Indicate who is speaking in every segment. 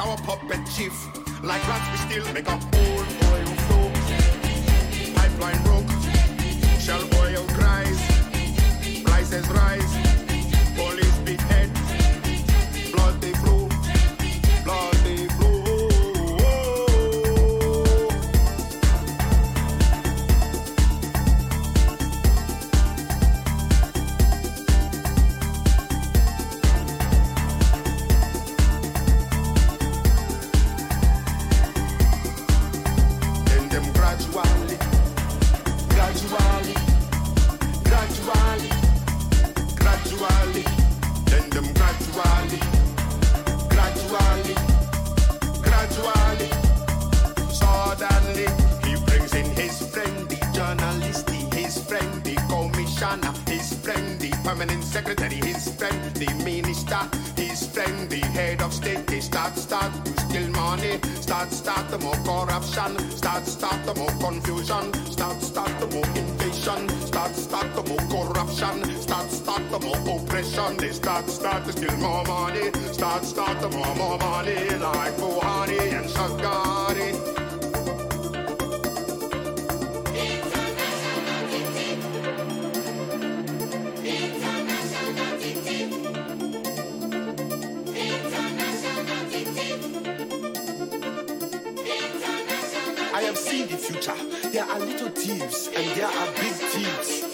Speaker 1: our puppet chief. Like rats, we still make up. and his friend, the minister, his friend, the head of state. They start, start to steal money, start, start the more corruption, start, start the more confusion, start, start the more inflation, start, start the more corruption, start, start the more oppression. They start, start to steal more money, start, start the more, more money, like Buhari and Shagari. are little thieves and there are big thieves.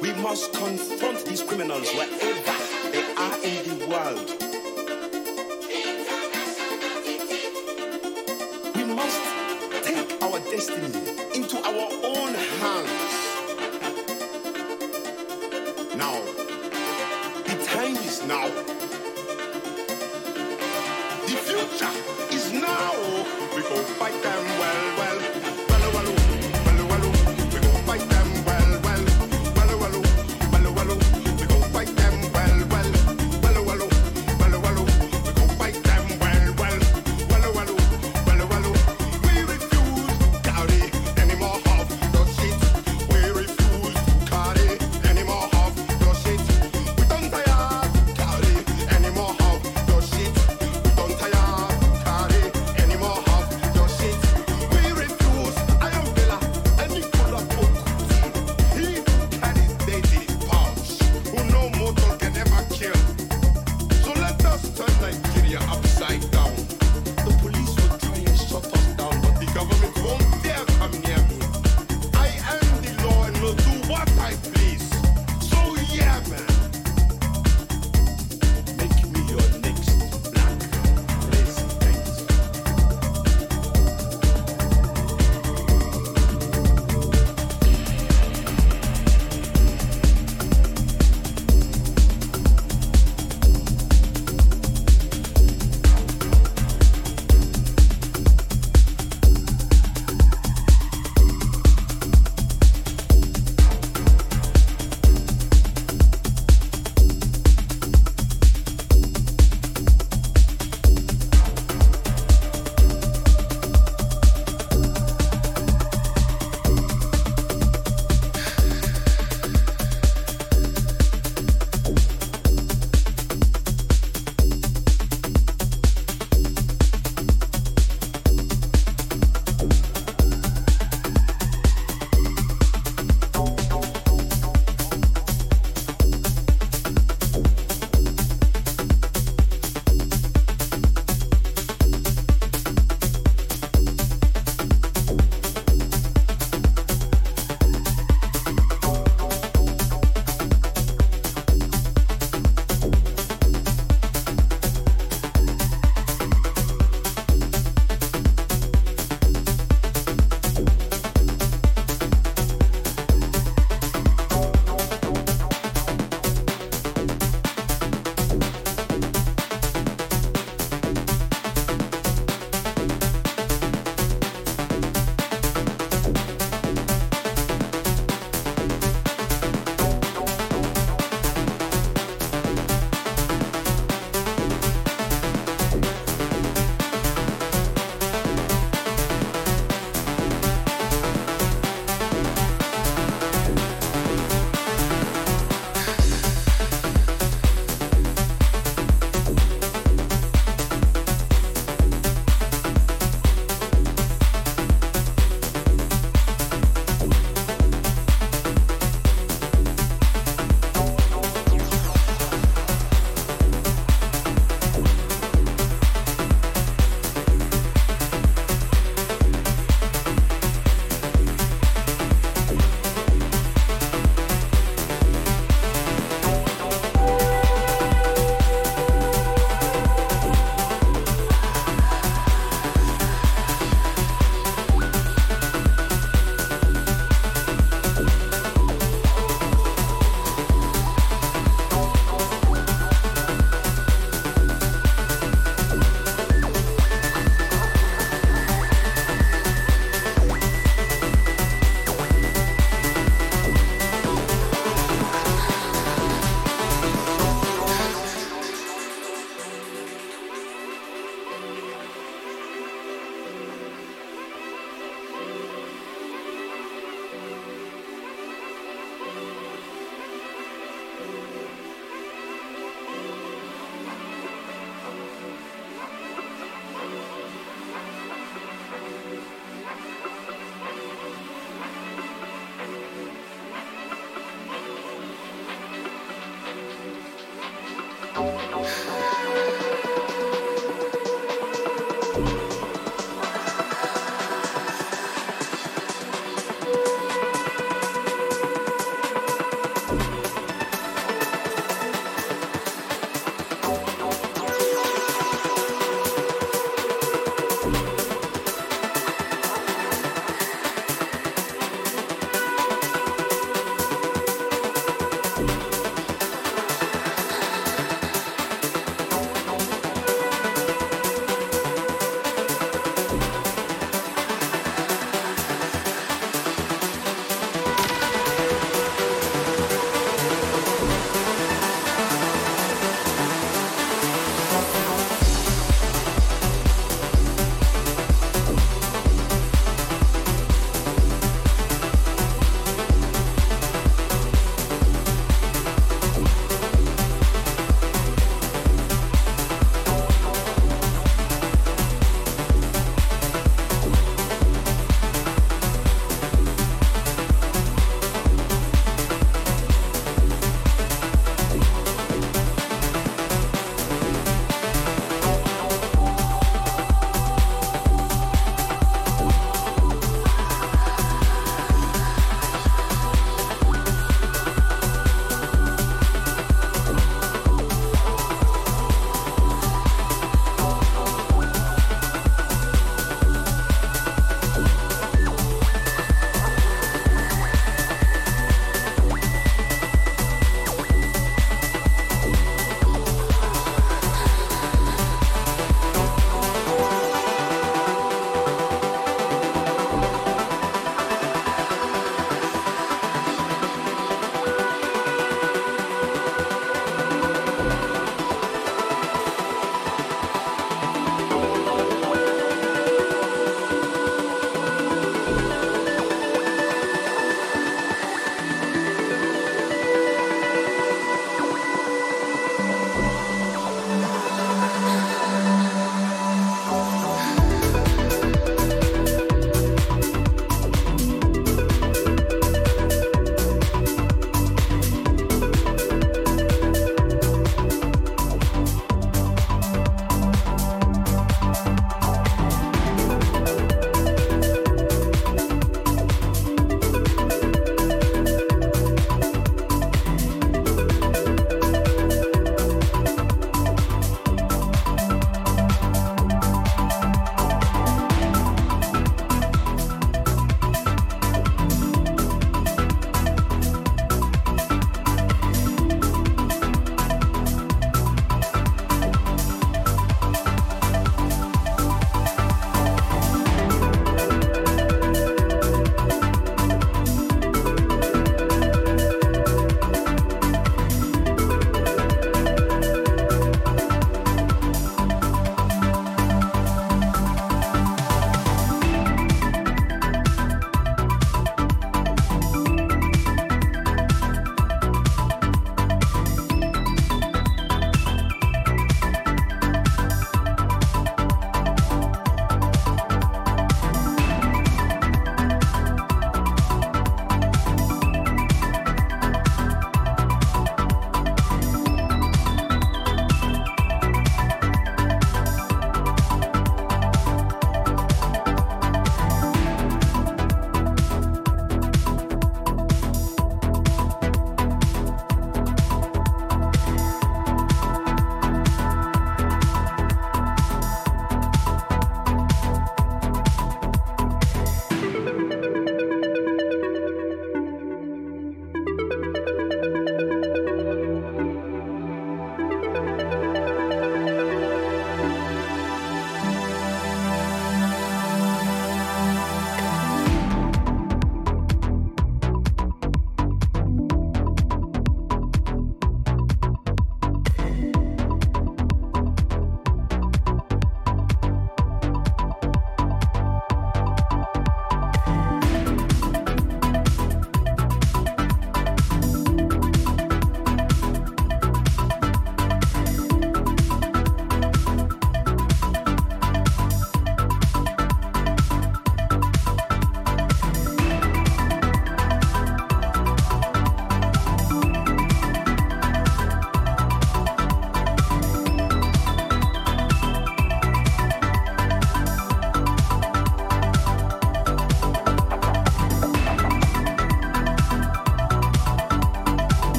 Speaker 1: We must confront these criminals wherever they are in the world. We must take our destiny into our own hands. Now, the time is now.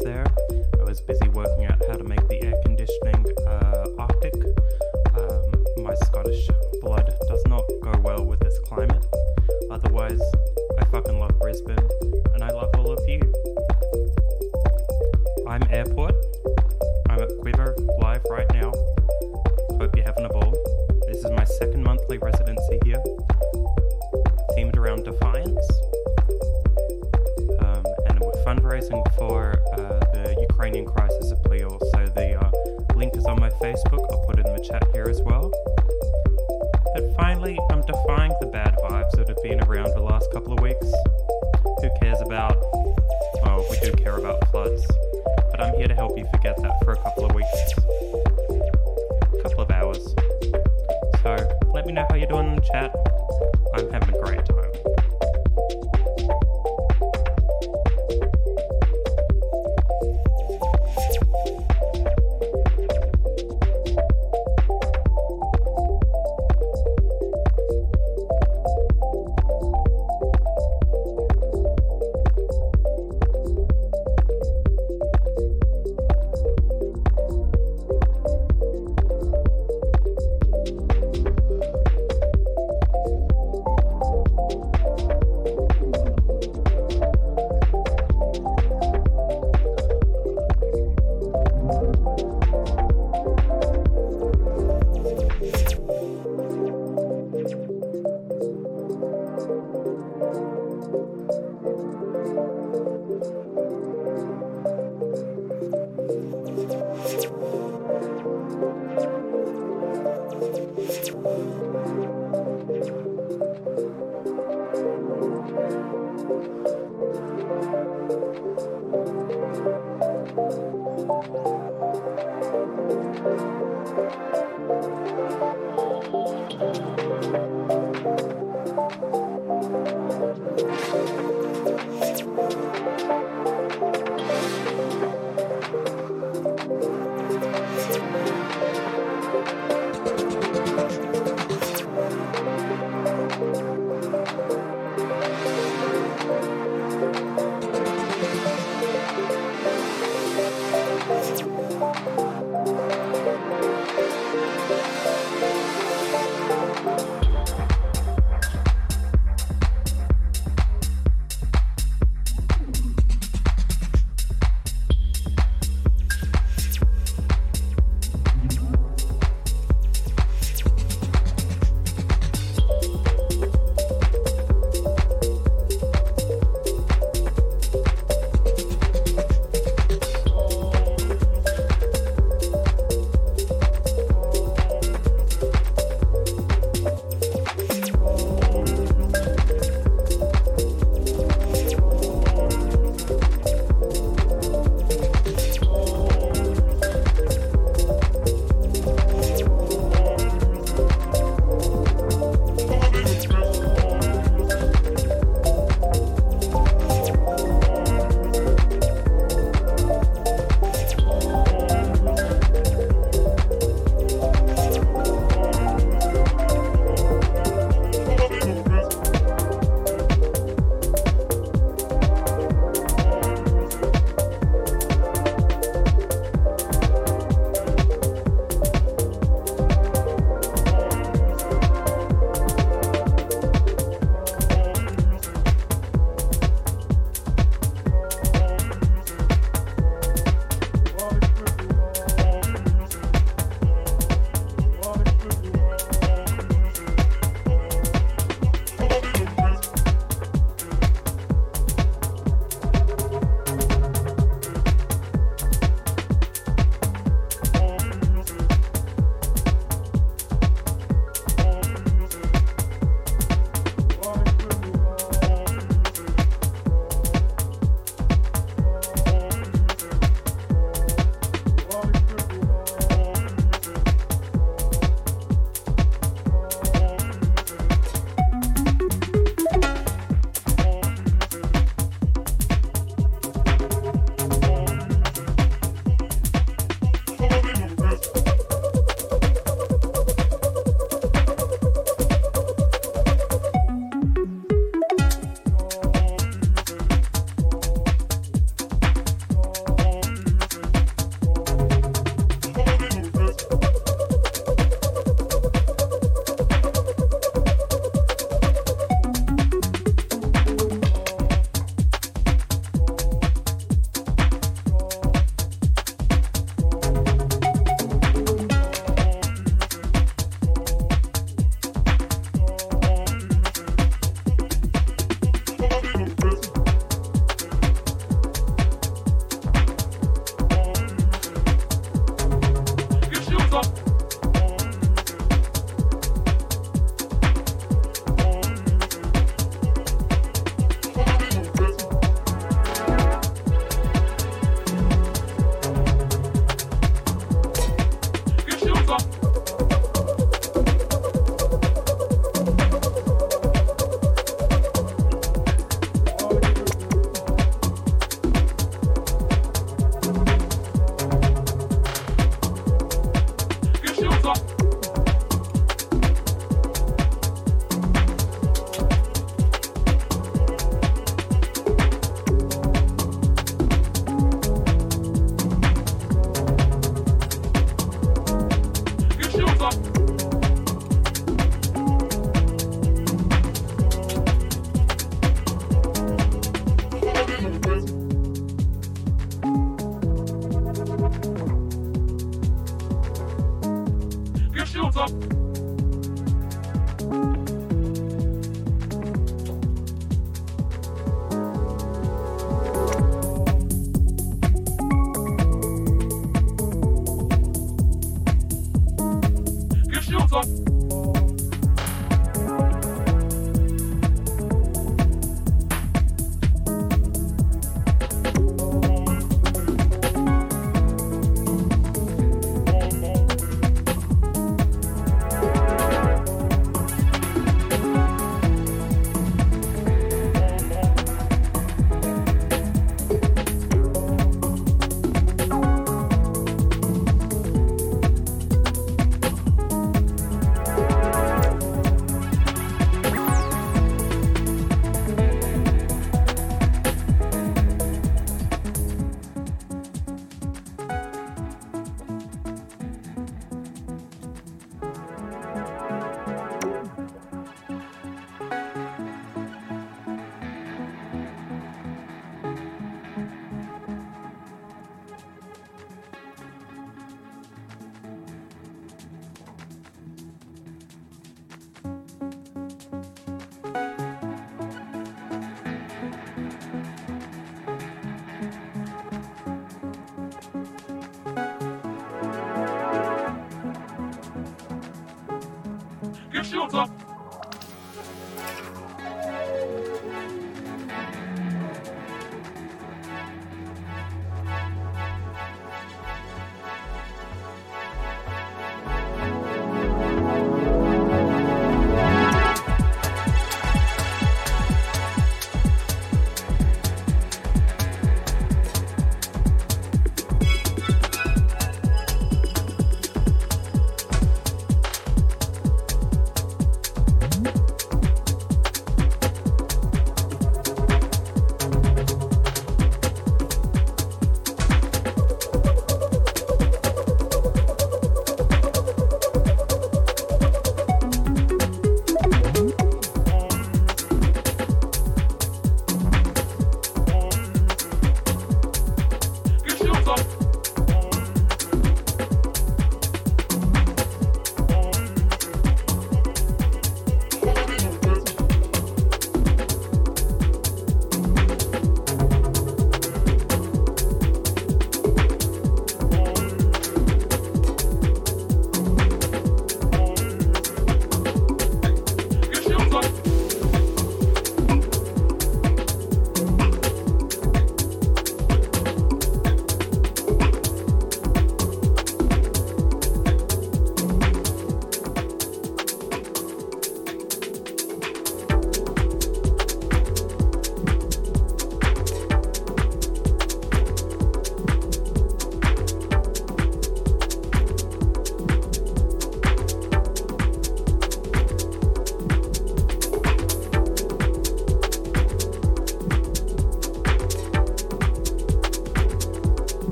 Speaker 2: There. I was busy working out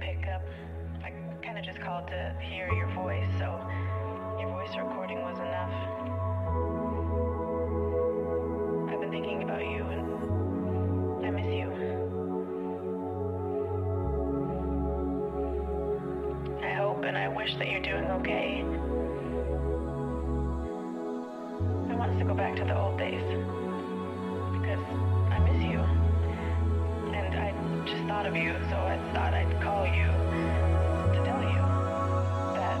Speaker 3: pick up. I kind of just called to hear your voice, so your voice recording was enough. I've been thinking about you and I miss you. I hope and I wish that you're doing okay. I want us to go back to the old days of you, so I thought I'd call you to tell you that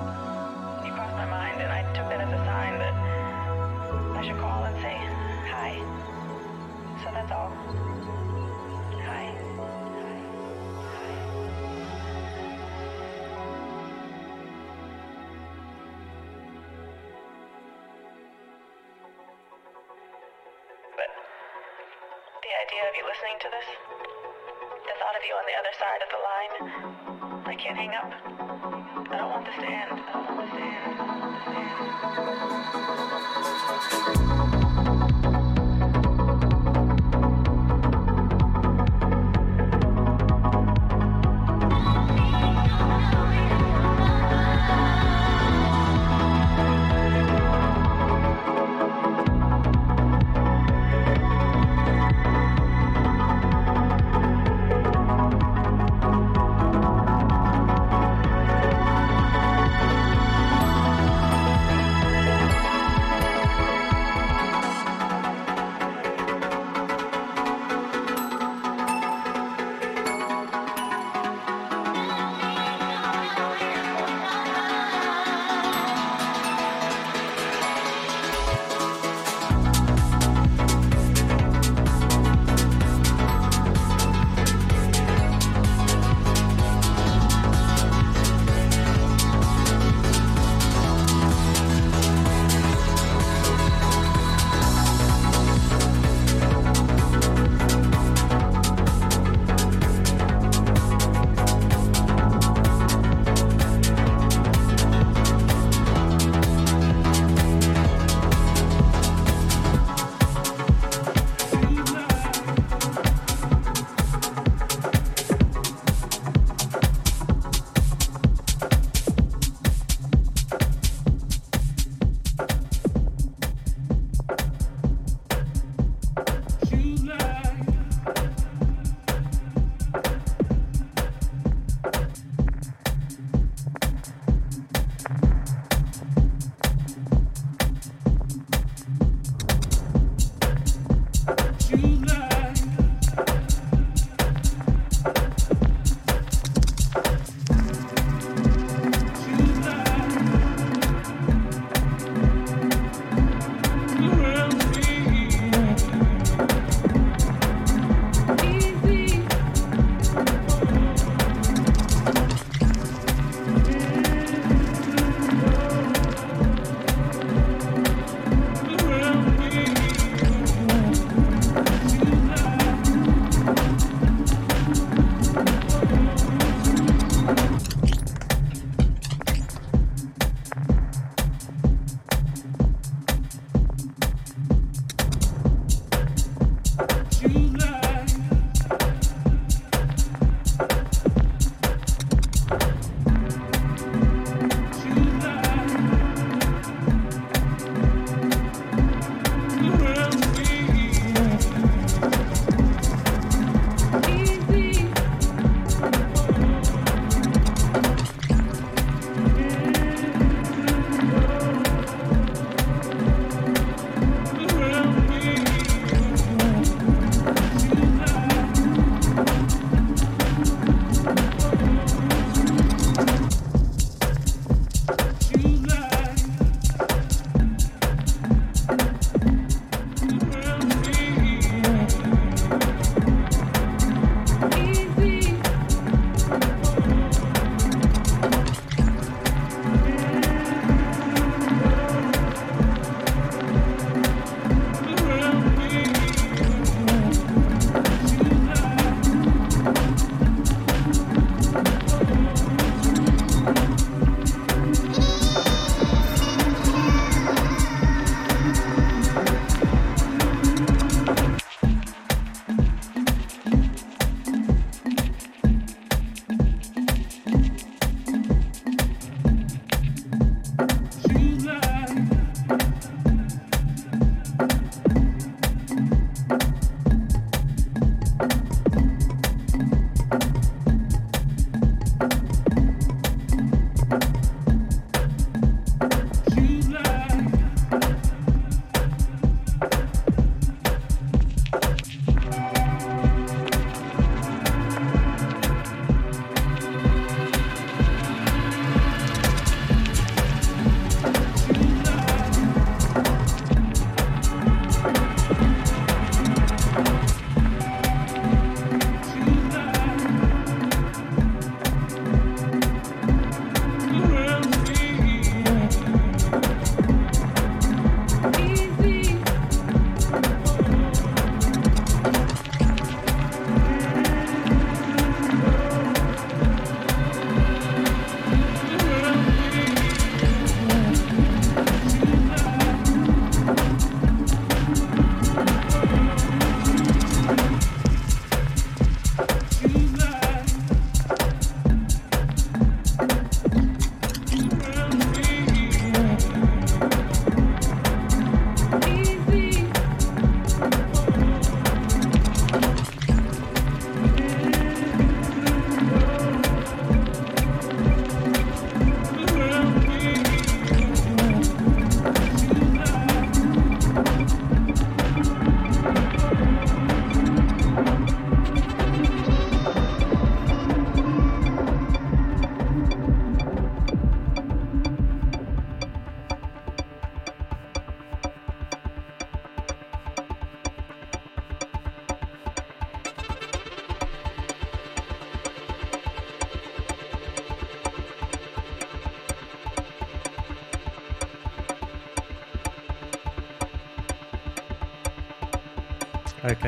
Speaker 3: you crossed my mind, and I took that as a sign that I should call and say hi. So that's all. Hi. But the idea of you listening to this, you on the other side of the line, I can't hang up. I don't want this to end.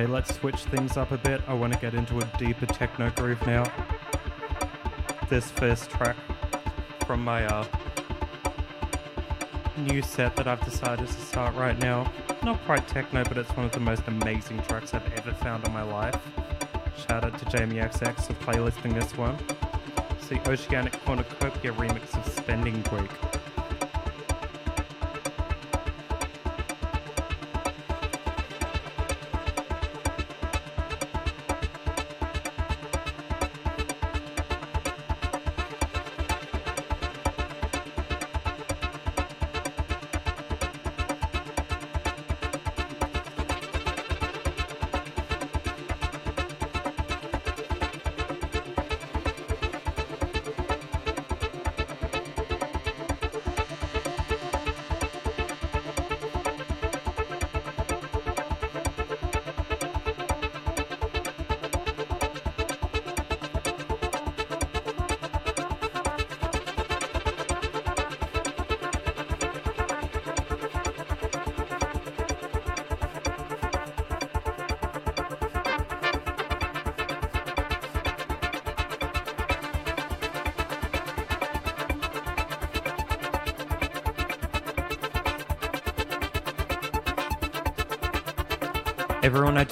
Speaker 2: Okay, let's switch things up a bit. I want to get into a deeper techno groove now. This first track from my uh, new set that I've decided to start right now. Not quite techno, but it's one of the most amazing tracks I've ever found in my life. Shout out to Jamie XX for playlisting this one. It's the Oceanic Cornucopia remix of Spending Week.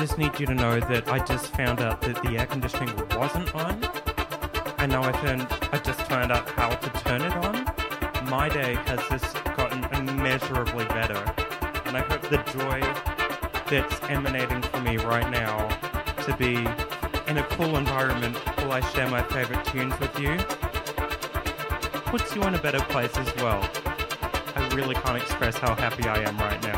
Speaker 2: Just need you to know that I just found out that the air conditioning wasn't on. And now I turned, I just found out how to turn it on. My day has just gotten immeasurably better. And I hope the joy that's emanating from me right now to be in a cool environment while I share my favorite tunes with you puts you in a better place as well. I really can't express how happy I am right now.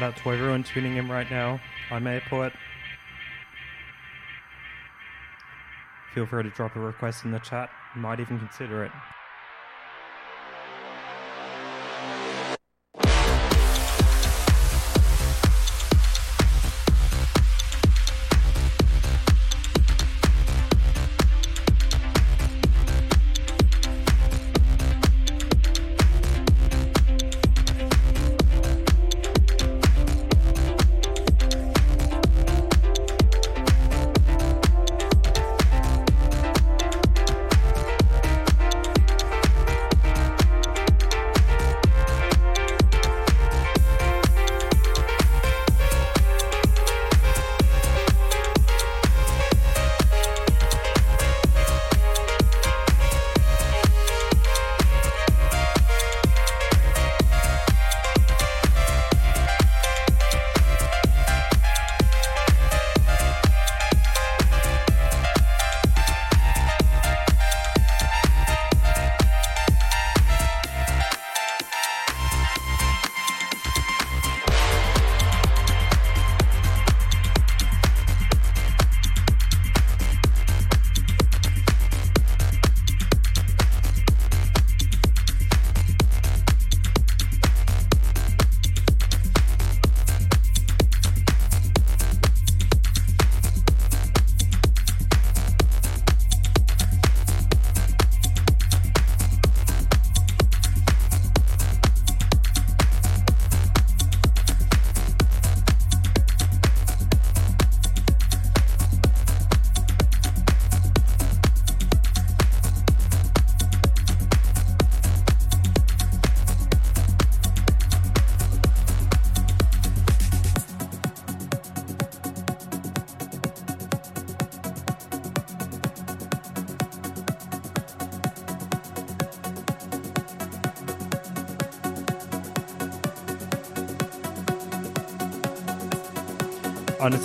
Speaker 2: Shout out to everyone tuning in right now. I'm Airport. Feel free to drop a request in the chat. Might even consider it.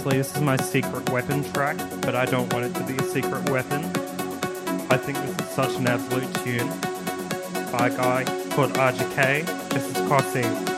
Speaker 2: Honestly, this is my secret weapon track, but I don't want it to be a secret weapon. I think this is such an absolute tune by a guy called RGK. This is Cossie.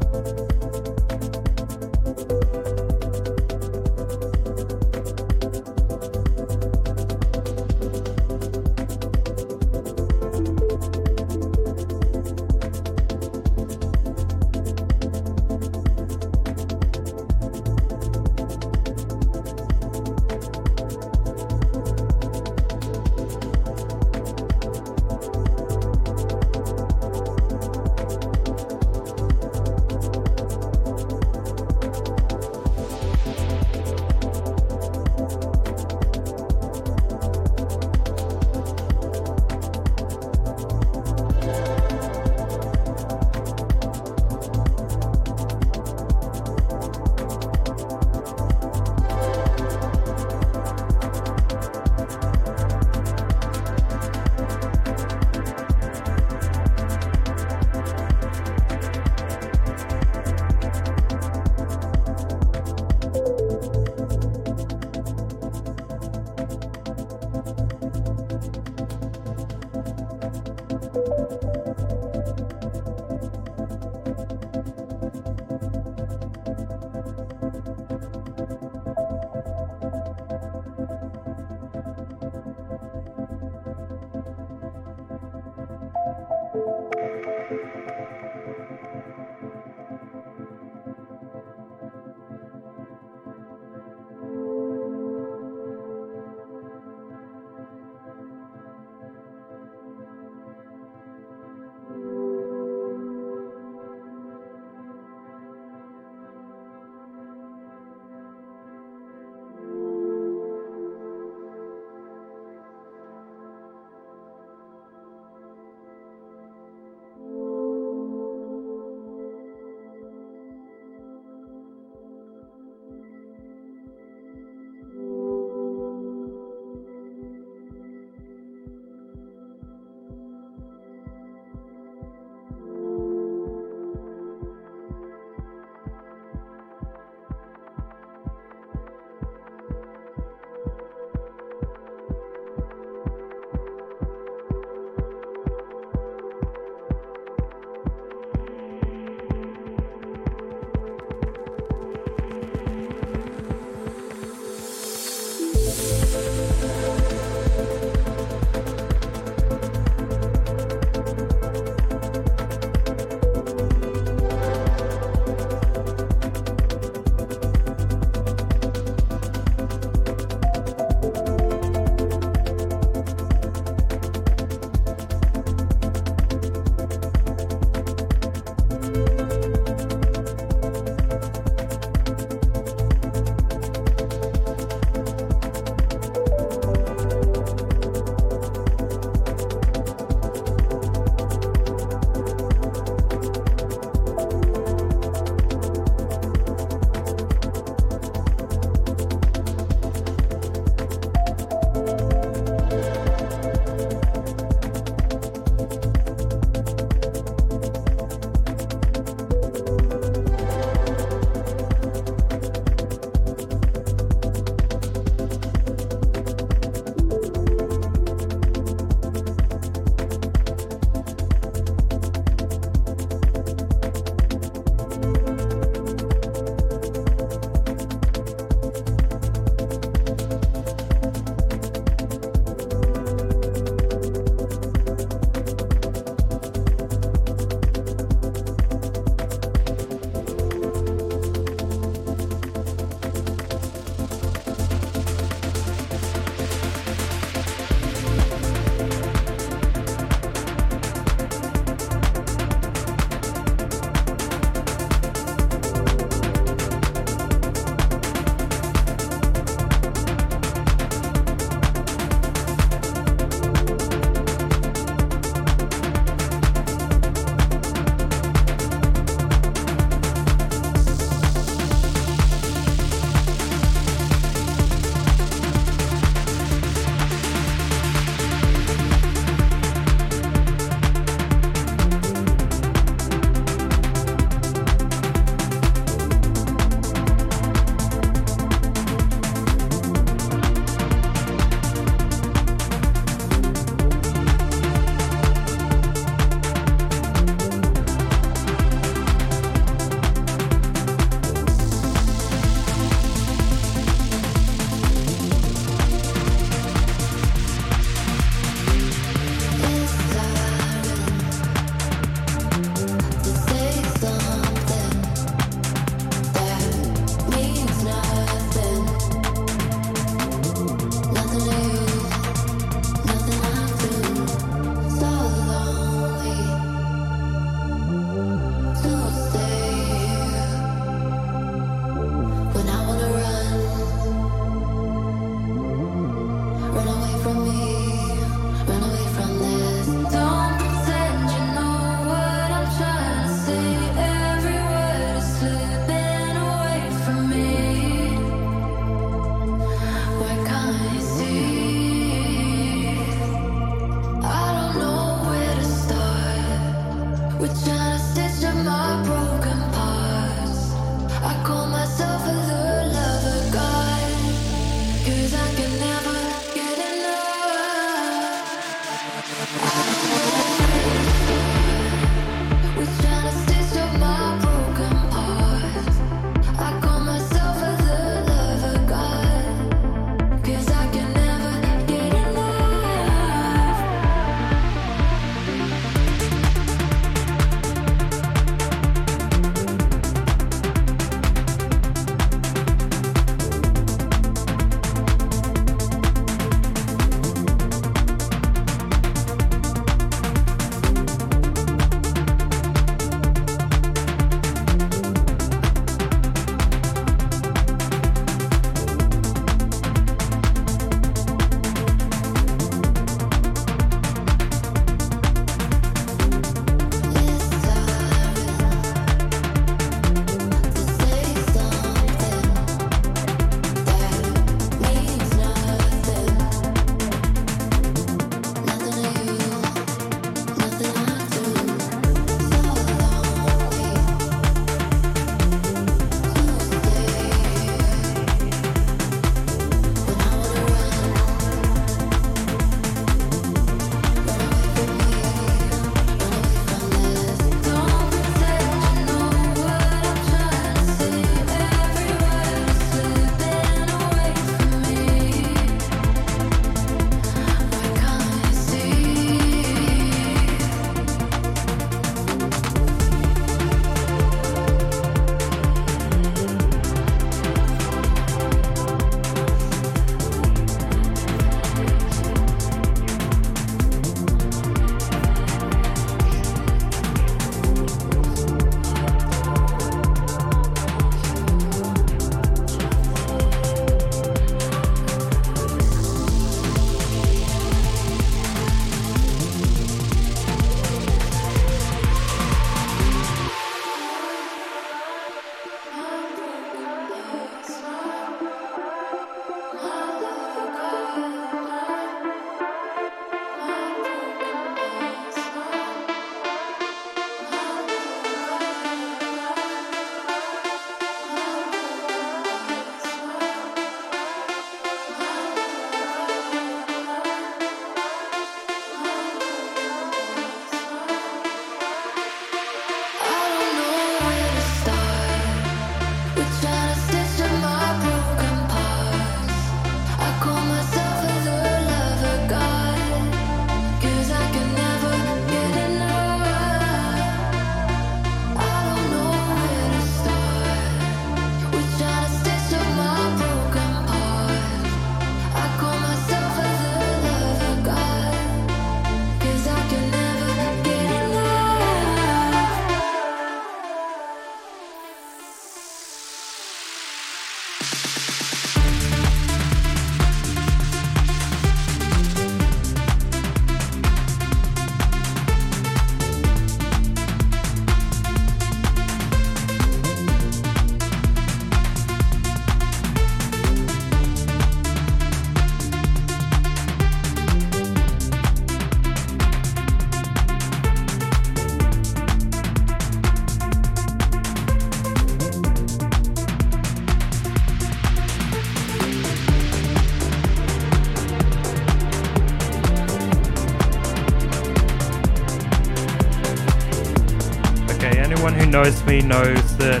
Speaker 2: Me knows that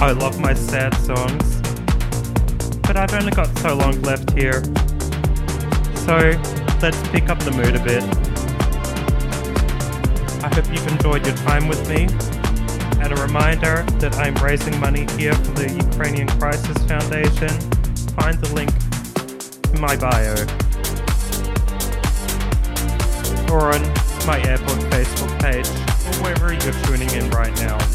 Speaker 2: I love my sad songs. But I've only got so long left here. So let's pick up the mood a bit. I hope you've enjoyed your time with me. And a reminder that I'm raising money here for the Ukrainian Crisis Foundation. Find the link in my bio. Or on my airport Facebook page, or wherever you're tuning in right now.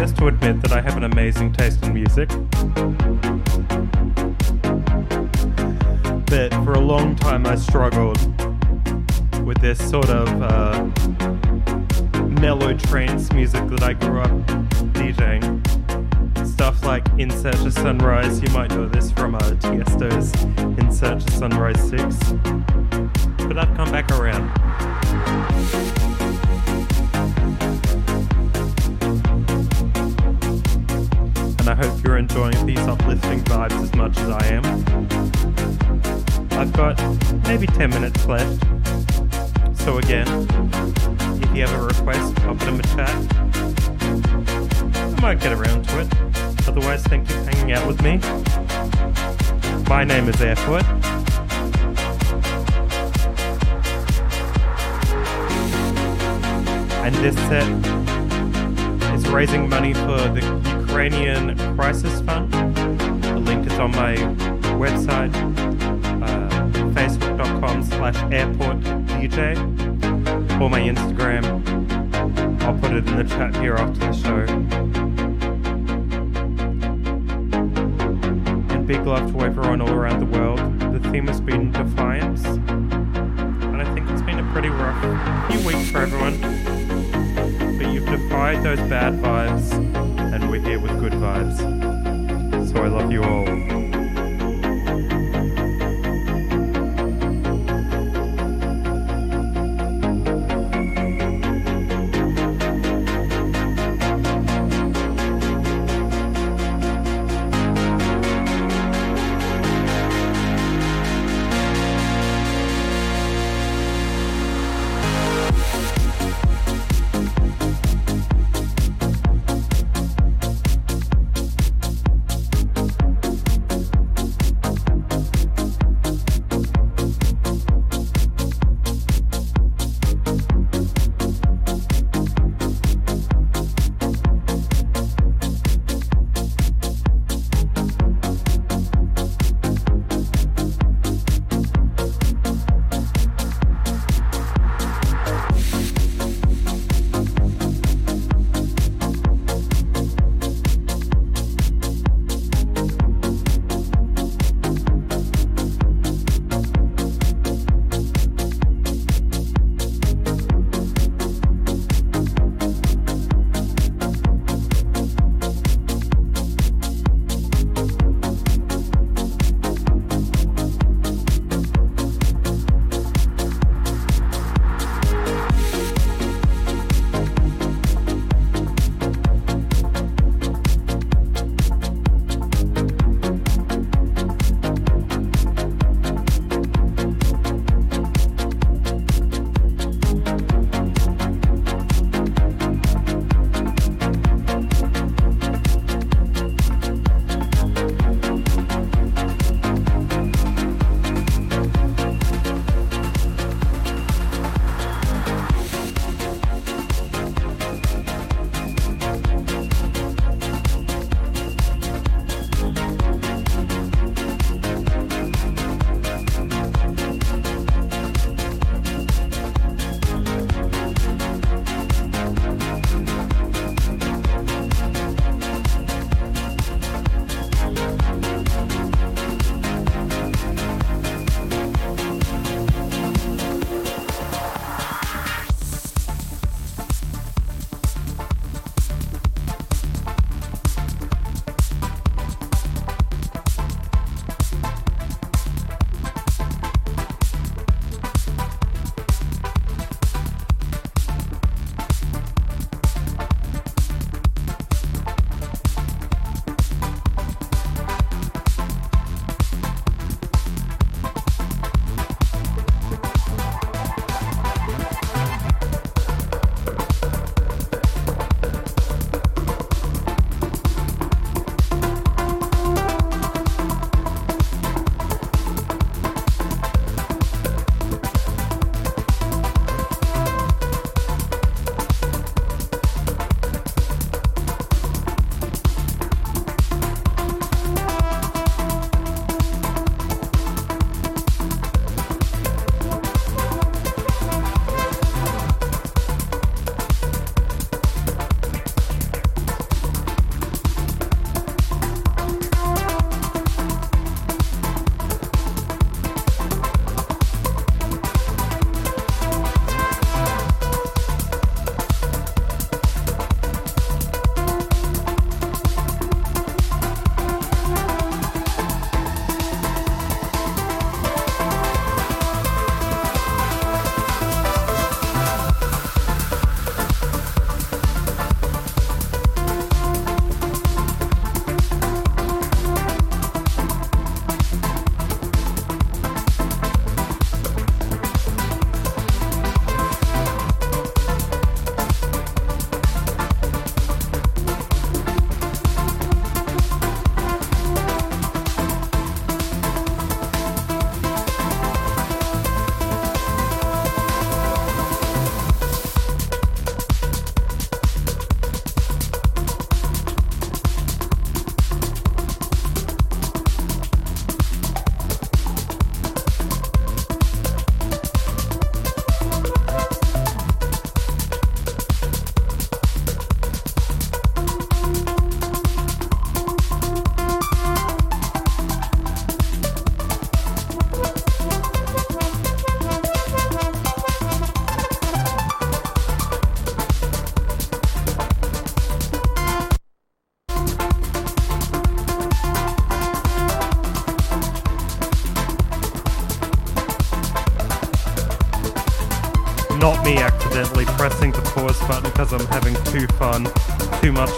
Speaker 2: First to admit that I have an amazing taste in music. But for a long time I struggled with this sort of uh, mellow trance music that I grew up DJing. Stuff like In Search of Sunrise, you might know this from uh, Tiesto's In Search of Sunrise 6. But I've come back around. Enjoying these uplifting vibes as much as I am. I've got maybe 10 minutes left. So again, if you have a request, I'll put in the chat. I might get around to it. Otherwise, thank you for hanging out with me. My name is Airport. And this set is raising money for the Ukrainian Crisis Fund. The link is on my website, uh, facebook.com slash airportdj, or my Instagram. I'll put it in the chat here after the show. And big love to everyone all around the world. The theme has been Defiance. And I think it's been a pretty rough few weeks for everyone. But you've defied those bad vibes, good vibes. So I love you all.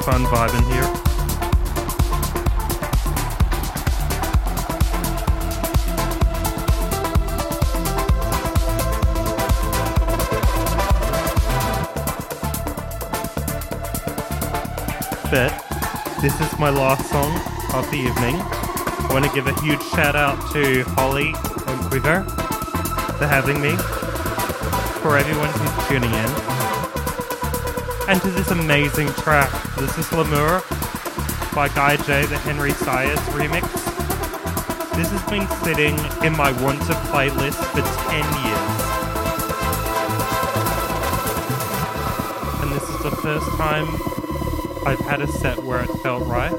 Speaker 2: Fun vibing here. But this is my last song of the evening. I want to give a huge shout out to Holly and QUIVR for having me, for everyone who's tuning in, and to this amazing track. This is L'amour by Guy J, the Henry Saiz remix. This has been sitting in my want to playlist for 10 years. And this is the first time I've had a set where it felt right.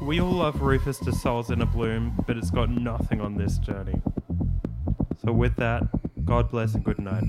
Speaker 2: We all love Rüfüs Du Sol's in a Bloom, but it's got nothing on this journey. So with that, God bless and good night.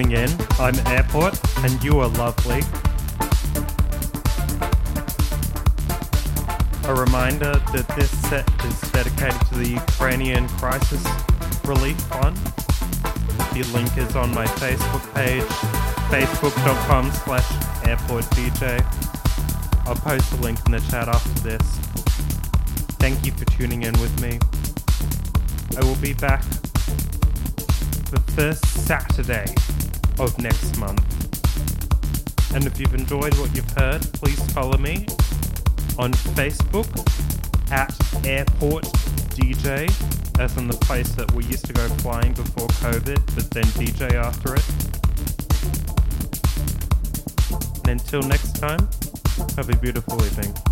Speaker 2: Tuning in. I'm Airport, and you are lovely. A reminder that this set is dedicated to the Ukrainian Crisis Relief Fund. The link is on my Facebook page, facebook.com slash airportdj. I'll post a link in the chat after this. Thank you for tuning in with me. I will be back the first Saturday of next month. And if you've enjoyed what you've heard, please follow me on Facebook at Airport DJ, as in the place that we used to go flying before COVID, but then DJ after it. And until next time, have a beautiful evening.